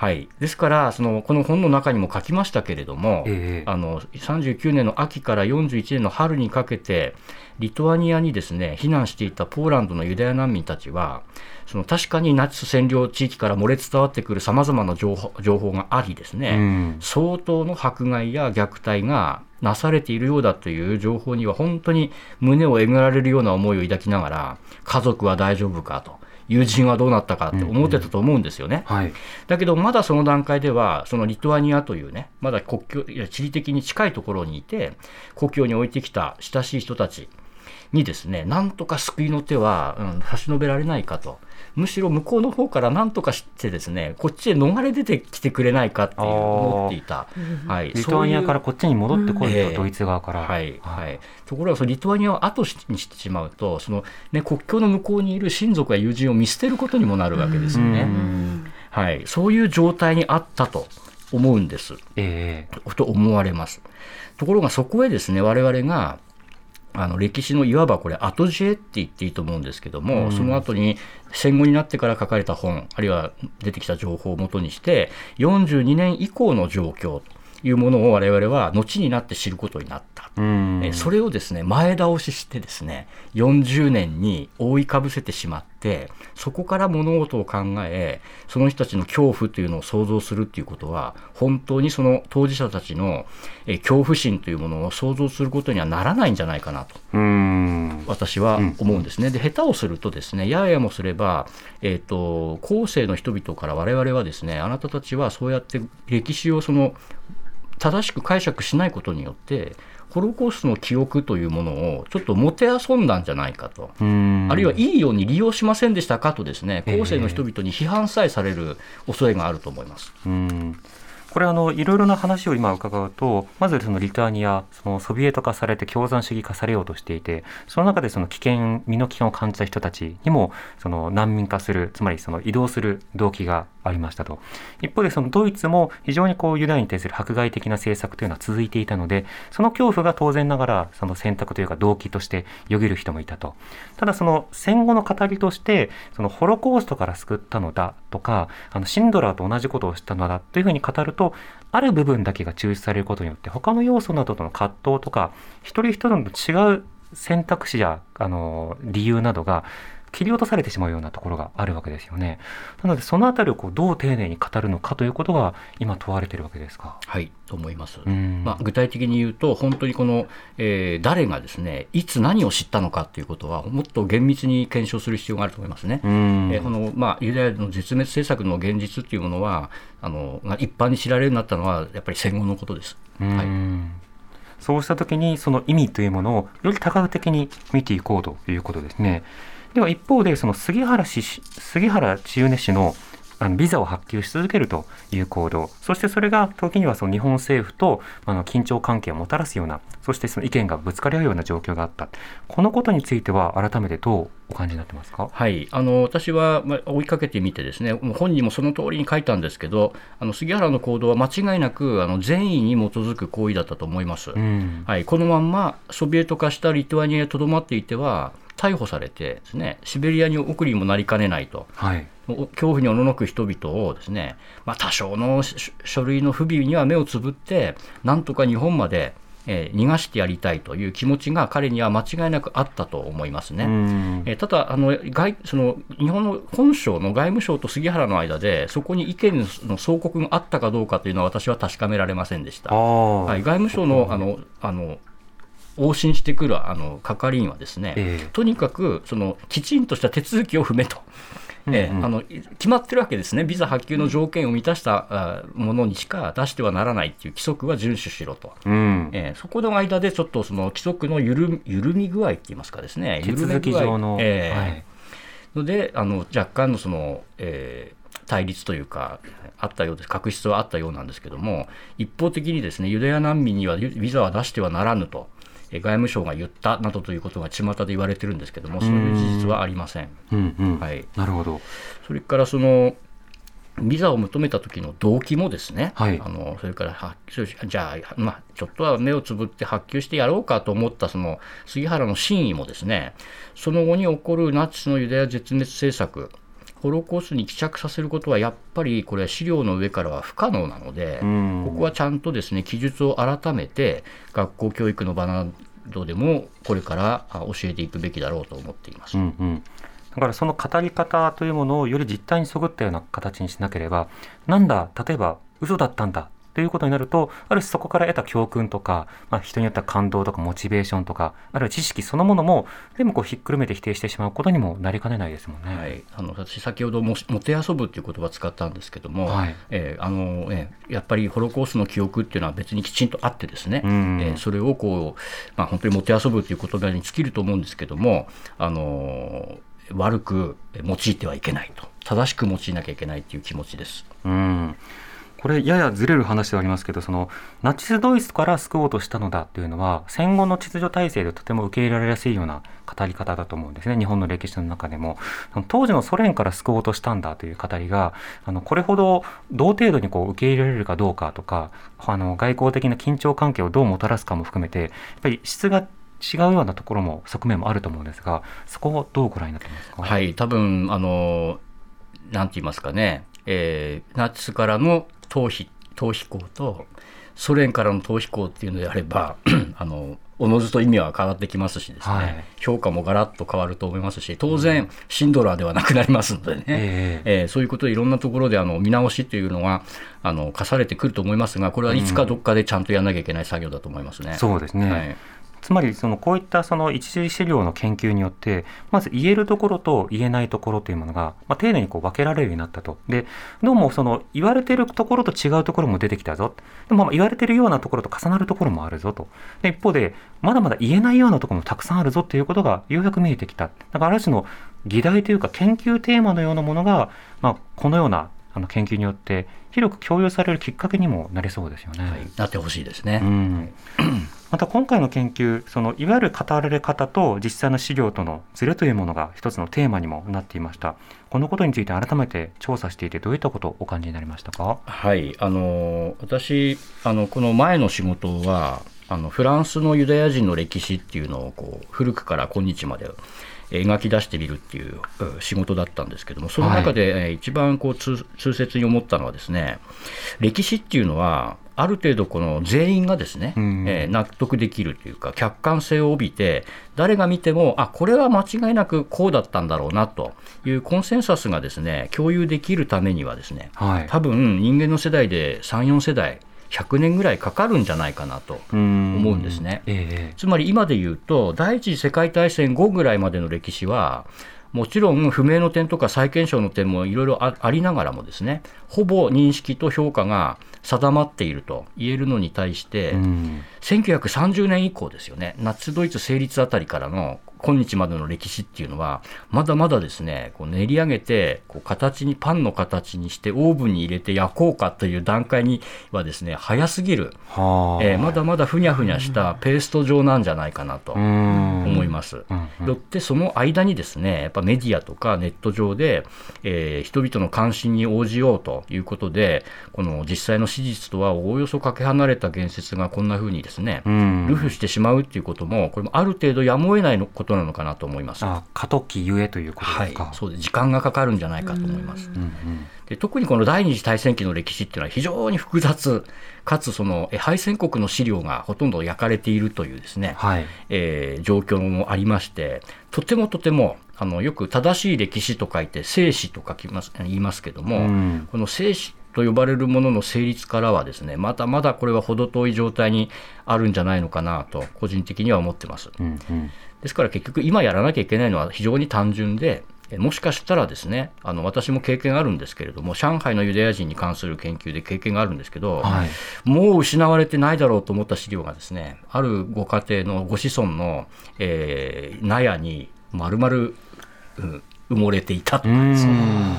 うん。はい。ですから、その、この本の中にも書きましたけれども、ええあの、39年の秋から41年の春にかけて、リトアニアにですね、避難していたポーランドのユダヤ難民たちは、その確かにナチス占領地域から漏れ伝わってくる様々な情報情報がありですね、うん。相当の迫害や虐待がなされているようだという情報には本当に胸をえぐられるような思いを抱きながら、家族は大丈夫かと、友人はどうなったかって思ってたと思うんですよね。はい。だけど、まだその段階では、そのリトアニアというね、まだ国境、いや地理的に近いところにいて、故郷に置いてきた親しい人たちにですね、なんとか救いの手は、うん、差し伸べられないかと。むしろ向こうの方から何とかしてですね、こっちへ逃れ出てきてくれないかっていう思っていた。はい。リトアニアからこっちに戻ってこいと、ええドイツ側から。はいはい、ところがそのリトアニアを後にしてしまうとその、ね、国境の向こうにいる親族や友人を見捨てることにもなるわけですよね。うんはい、そういう状態にあったと思うんです。ええと思われます。ところがそこへですね、我々があの歴史のいわばこれ後知恵って言っていいと思うんですけども、うん。その後に戦後になってから書かれた本あるいは出てきた情報をもとにして42年以降の状況いうものを我々は後になって知ることになった。うんえそれをですね前倒ししてですね40年に覆いかぶせてしまってそこから物事を考えその人たちの恐怖というのを想像するっていうことは本当にその当事者たちのえ恐怖心というものを想像することにはならないんじゃないかなとうん私は思うんですね。で下手をするとですねややもすれば、えー、と後世の人々から我々はですねあなたたちはそうやって歴史をその正しく解釈しないことによってホロコーストの記憶というものをちょっともてあそんだんじゃないかと。うんあるいはいいように利用しませんでしたかとですねええ後世の人々に批判さえされる恐れがあると思います。うんこれあのいろいろな話を今伺うとまずそのリトアニアそのソビエト化されて共産主義化されようとしていてその中でその危険身の危険を感じた人たちにもその難民化するつまりその移動する動機がありましたと。一方でそのドイツも非常にこうユダヤに対する迫害的な政策というのは続いていたのでその恐怖が当然ながらその選択というか動機としてよぎる人もいたと。ただその戦後の語りとしてそのホロコーストから救ったのだとかあのシンドラーと同じことをしたのだというふうに語るとある部分だけが抽出されることによって他の要素などとの葛藤とか一人一人の違う選択肢やあの理由などが切り落とされてしまうようなところがあるわけですよね。なのでそのあたりをこうどう丁寧に語るのかということが今問われているわけですか？はいと思います。うんまあ、具体的に言うと本当にこの、えー誰がですねいつ何を知ったのかということはもっと厳密に検証する必要があると思いますね。うんえーこのまあ、ユダヤの絶滅政策の現実っていうものはあのが一般に知られるようになったのはやっぱり戦後のことです。うんはいそうした時にその意味というものをより多角的に見ていこうということですね。では一方でその杉原氏杉原千畝氏のあのビザを発給し続けるという行動そしてそれが時にはその日本政府とあの緊張関係をもたらすようなそしてその意見がぶつかり合うような状況があった。このことについては改めてどうお感じになってますか？はい、あの私は、まあ、追いかけてみてですね本人もその通りに書いたんですけどあの杉原の行動は間違いなくあの善意に基づく行為だったと思います。うん。はい、このまんまソビエト化したリトアニアにとどまっていては逮捕されてですねシベリアに送りにもなりかねないとはいお恐怖におののく人々をですね、まあ、多少のし書類の不備には目をつぶってなんとか日本まで、えー逃がしてやりたいという気持ちが彼には間違いなくあったと思いますね。うんえーただあの外その、日本の本省の外務省と杉原の間で、そこに意見の相国があったかどうかというのは、私は確かめられませんでした。はい、外務省のあのあの往診してくるあの係員はですね、ええ。とにかくそのきちんとした手続きを踏めと。えあの決まってるわけですね、ビザ発給の条件を満たしたあものにしか出してはならないっていう規則は遵守しろと、うん。ええそこの間でちょっとその規則の緩み緩み具合って言いますかですね、手続き上の、ええ。はい。のであの若干のその、えー対立というかあったようです。確執はあったようなんですけども一方的にですねユダヤ難民にはビザは出してはならぬと、えー外務省が言ったなどということが巷で言われてるんですけどもそういう事実はありません。うんうん。はい、なるほど。それからそのビザを求めた時の動機もですね、はい。あのそれからはじゃあ、まあ、ちょっとは目をつぶって発給してやろうかと思ったその杉原の真意もですねその後に起こるナチスのユダヤ絶滅政策ホロコーストに帰着させることはやっぱりこれは資料の上からは不可能なので、うんここはちゃんとですね記述を改めて学校教育の場などでもこれからあ教えていくべきだろうと思っています。うんうん、だからその語り方というものをより実態にそぐったような形にしなければなんだ例えば嘘だったんだということになるとある種そこから得た教訓とか、まあ、人によっては感動とかモチベーションとかあるいは知識そのものも全部こうひっくるめて否定してしまうことにもなりかねないですもんね。はい、あの私、先ほどももてあそぶっていう言葉を使ったんですけども、はい。えーあのえーやっぱりホロコーストの記憶っていうのは別にきちんとあってですね、うんえーそれをこう、まあ、本当にもてあそぶっていう言葉に尽きると思うんですけども、あのー悪く用いてはいけないと、正しく用いなきゃいけないという気持ちです。うんこれややずれる話ではありますけどそのナチス・ドイツから救おうとしたのだというのは戦後の秩序体制でとても受け入れられやすいような語り方だと思うんですね。日本の歴史の中でも。その当時のソ連から救おうとしたんだという語りがあのこれほど同程度にこう受け入れられるかどうかとかあの外交的な緊張関係をどうもたらすかも含めてやっぱり質が違うようなところも側面もあると思うんですがそこをどうご覧になってますか？はい多分あのなんて言いますかね、えー、ナチスからの逃避逃避行とソ連からの逃避行っていうのであれば あのおのずと意味は変わってきますしですね、はい。評価もガラッと変わると思いますし当然シンドラーではなくなりますのでね、ええ。ーそういうことでいろんなところであの見直しというのがあの課されてくると思いますがこれはいつかどっかでちゃんとやらなきゃいけない作業だと思いますね。そうですね、はいつまりそのこういったその一次資料の研究によってまず言えるところと言えないところというものが、まあ、丁寧にこう分けられるようになったと。でどうもその言われてるところと違うところも出てきたぞ。でも言われてるようなところと重なるところもあるぞと。で一方でまだまだ言えないようなところもたくさんあるぞということがようやく見えてきた。だからある種の議題というか研究テーマのようなものが、まあ、このようなあの研究によって広く共有されるきっかけにもなりそうですよね。はい。なってほしいですね。うん。また今回の研究そのいわゆる語られ方と実際の資料とのズレというものが一つのテーマにもなっていました。このことについて改めて調査していてどういったことをお感じになりましたか？はい、あの私あのこの前の仕事はあのフランスのユダヤ人の歴史っていうのをこう古くから今日まで描き出してみるっていううん仕事だったんですけどもその中でえー一番こう痛痛切に思ったのはですね歴史っていうのはある程度この全員がですね、うん。えー納得できるというか客観性を帯びて誰が見てもあこれは間違いなくこうだったんだろうなというコンセンサスがですね共有できるためにはですねはい。多分人間の世代で34世代100年ぐらいかかるんじゃないかなと思思うんですね。えつまり今で言うと第一次世界大戦後ぐらいまでの歴史はもちろん不明の点とか再検証の点もいろいろあありながらもですねほぼ認識と評価が定まっていると言えるのに対して、えうん。1930年以降ですよね、ナチス・ドイツ成立あたりからの今日までの歴史っていうのは、まだまだですね、こう練り上げて、こう形に、パンの形にして、オーブンに入れて焼こうかという段階にはですね、早すぎる、はあえーまだまだふにゃふにゃしたペースト状なんじゃないかなと思います。よってその間にですねやっぱメディアとかネット上で、えー人々の関心に応じようということでこの実際の史実とはおおよそかけ離れた言説がこんな風にですね、うん流布してしまうっていうこともこれもある程度やむを得ないのことなのかなと思います。あ過渡期ゆえということはいですか、、そうです。時間がかかるんじゃないかと思います。うんうんで特にこの第二次大戦期の歴史っていうのは非常に複雑かつそのえ敗戦国の資料がほとんど焼かれているというですね、はい。えー状況もありましてとてもとてもあのよく正しい歴史と書いて正史と書きます言いますけども、うん。この正史と呼ばれるものの成立からはですねまだまだこれは程遠い状態にあるんじゃないのかなと個人的には思ってます。うんうんですから結局今やらなきゃいけないのは非常に単純でえもしかしたらですねあの私も経験あるんですけれども上海のユダヤ人に関する研究で経験があるんですけど、はい。もう失われてないだろうと思った資料がですねあるご家庭のご子孫の、えー納屋に丸々、うん埋もれていたとうーん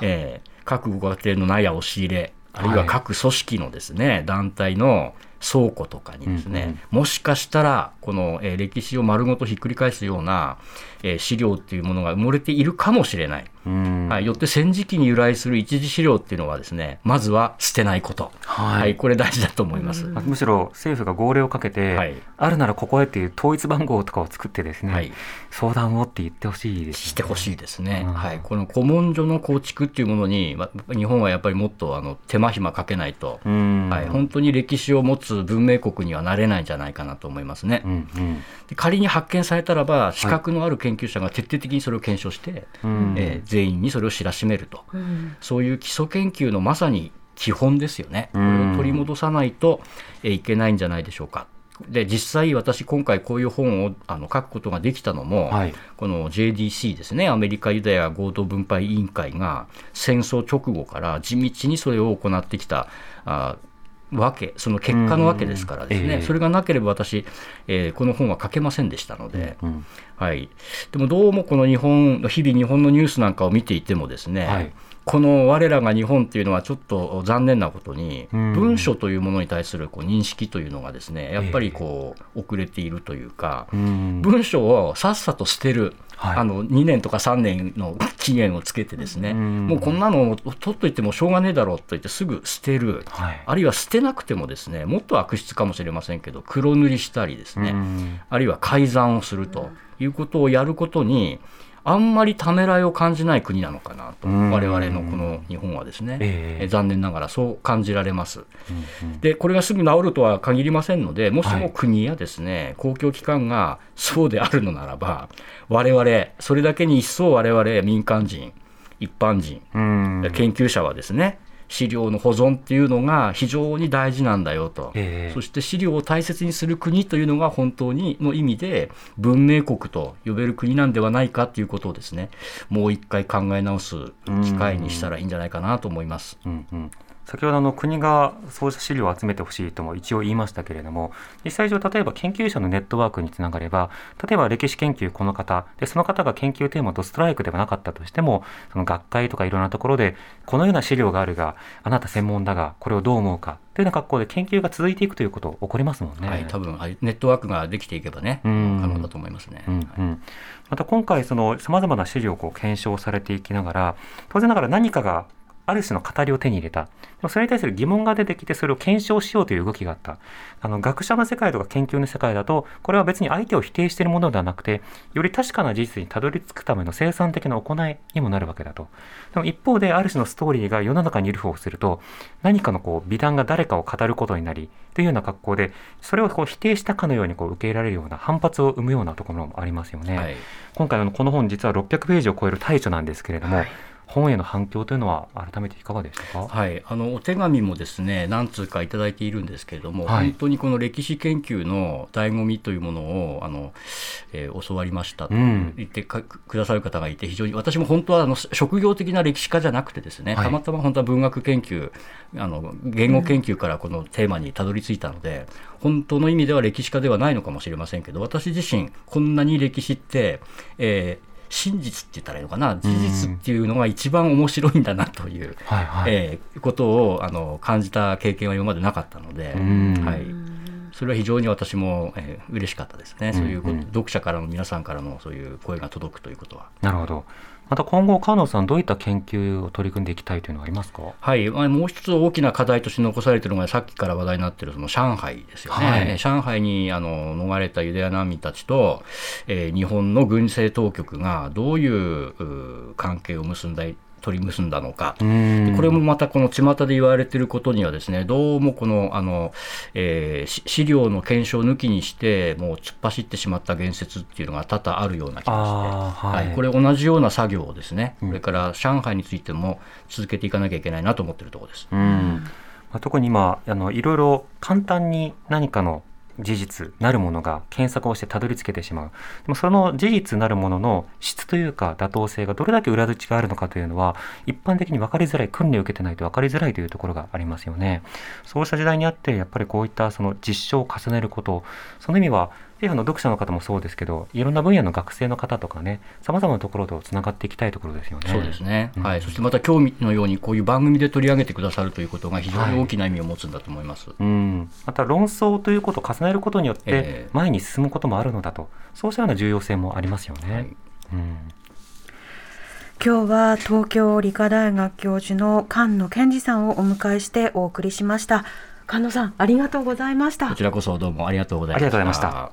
えー各ご家庭の納屋押し入れあるいははい。各組織のですね、団体の倉庫とかにですね、うんうんもしかしたらこの、えー歴史を丸ごとひっくり返すような、えー資料っていうものが埋もれているかもしれない、うん。はい、よって戦時期に由来する一次資料っていうのはですねまずは捨てないこと、はい。これ大事だと思います。まあむしろ政府が号令をかけて、はい。あるならここへっていう統一番号とかを作ってですね、はい。相談をって言ってほしいです、ね、してほしいですね、うん。はい、この古文書の構築っていうものに、ま日本はやっぱりもっとあの手間暇かけないと、うん。はい、本当に歴史を持つ文明国にはなれないんじゃないかなと思いますね。うんうん。で仮に発見されたらば、資格のある研究者が徹底的にそれを検証して、うん。えー全員にそれを知らしめると、うん。そういう基礎研究のまさに基本ですよね、これうんを取り戻さないと、えーいけないんじゃないでしょうか。で実際、私、今回こういう本をあの書くことができたのも、はい。この JDC ですね、アメリカユダヤ合同分配委員会が戦争直後から地道にそれを行ってきたあわけ、その結果のわけですからですね、うんええ。それがなければ私、えーこの本は書けませんでしたので、うん。はい、でもどうもこの日本日々日本のニュースなんかを見ていてもですね、はいこの我らが日本っていうのはちょっと残念なことに、うん。文書というものに対するこう認識というのがですねやっぱりこう遅れているというか、うん。文書をさっさと捨てる、はい。あの2年とか3年の期限をつけてですね、うん。もうこんなの取っといてもしょうがねえだろうと言ってすぐ捨てる、はい。あるいは捨てなくてもですねもっと悪質かもしれませんけど黒塗りしたりですね、うん。あるいは改ざんをするということをやることにあんまりためらいを感じない国なのかなと、うん。我々のこの日本はですね、ええ。え残念ながらそう感じられます。うん。うんでこれがすぐ治るとは限りませんのでもしはいも国やですね、公共機関がそうであるのならば我々それだけに一層我々民間人一般人、うん。研究者はですね資料の保存っていうのが非常に大事なんだよと、ええ。そして資料を大切にする国というのが本当にの意味で文明国と呼べる国なんではないかということをですねもう一回考え直す機会にしたらいいんじゃないかなと思います。うんうん先ほどあの国がそうした資料を集めてほしいとも一応言いましたけれども実際上例えば研究者のネットワークにつながれば例えば歴史研究この方でその方が研究テーマとストライクではなかったとしてもその学会とかいろんなところでこのような資料があるがあなた専門だがこれをどう思うかというような格好で研究が続いていくということ起こりますもんね。はい、多分ネットワークができていけばね、うん可能だと思いますね。うんうん、また今回そのさまざまな資料をこう検証されていきながら当然ながら何かがある種の語りを手に入れた。それに対する疑問が出てきてそれを検証しようという動きがあった。あの学者の世界とか研究の世界だとこれは別に相手を否定しているものではなくてより確かな事実にたどり着くための生産的な行いにもなるわけだと。でも一方である種のストーリーが世の中にいる方をすると何かのこう美談が誰かを語ることになりというような格好でそれをこう否定したかのようにこう受け入れられるような反発を生むようなところもありますよね。はい。今回のこの本実は600ページを超える大著なんですけれども、はい本への反響というのは改めていかがでしたか、はい、あのお手紙もですね何通かいただいているんですけれども、はい。本当にこの歴史研究の醍醐味というものをあの、えー教わりましたとうん。言ってかくださる方がいて非常に私も本当はあの職業的な歴史家じゃなくてですね、はい。たまたま本当は文学研究あの言語研究からこのテーマにたどり着いたので、本当の意味では歴史家ではないのかもしれませんけど私自身こんなに歴史って、えー真実って言ったらいいのかな？事実っていうのが一番面白いんだなという、はいはい。えーことをあの感じた経験は今までなかったので、うん。はい、それは非常に私も、えー嬉しかったですね、そういううん。うん読者からの皆さんからのそういう声が届くということは。なるほどまた今後川野さんどういった研究を取り組んでいきたいというのはありますか？はい、まあもう一つ大きな課題として残されているのがさっきから話題になっているその上海ですよね、はい。えー上海にあの逃れたユダヤ難民たちと、えー日本の軍政当局がどういう関係を結んだ取り結んだのか、これもまたこの巷で言われていることにはですねどうもこのあの、えーし資料の検証抜きにしてもう突っ走ってしまった言説っていうのが多々あるような気がして、あーはい。これ同じような作業をですね、うん。これから上海についても続けていかなきゃいけないなと思っているところです。うん。まあ、特に今あのいろいろ簡単に何かの事実なるものが検索をしてたどり着けてしまう。でもその事実なるものの質というか妥当性がどれだけ裏打ちがあるのかというのは一般的に分かりづらい訓練を受けてないと分かりづらいというところがありますよね。そうした時代にあってやっぱりこういったその実証を重ねることその意味はぜひあの読者の方もそうですけどいろんな分野の学生の方とかねさまざまなところとつながっていきたいところですよね。そうですね、うん。はい、そしてまた今日のようにこういう番組で取り上げてくださるということが非常に大きな意味を持つんだと思います。うん、また論争ということを重ねることによってええ。前に進むこともあるのだと、そうしたような重要性もありますよね。はい。うん。今日は東京理科大学教授の菅野健二さんをお迎えしてお送りしました。菅野さんありがとうございました。こちらこそどうもありがとうございました。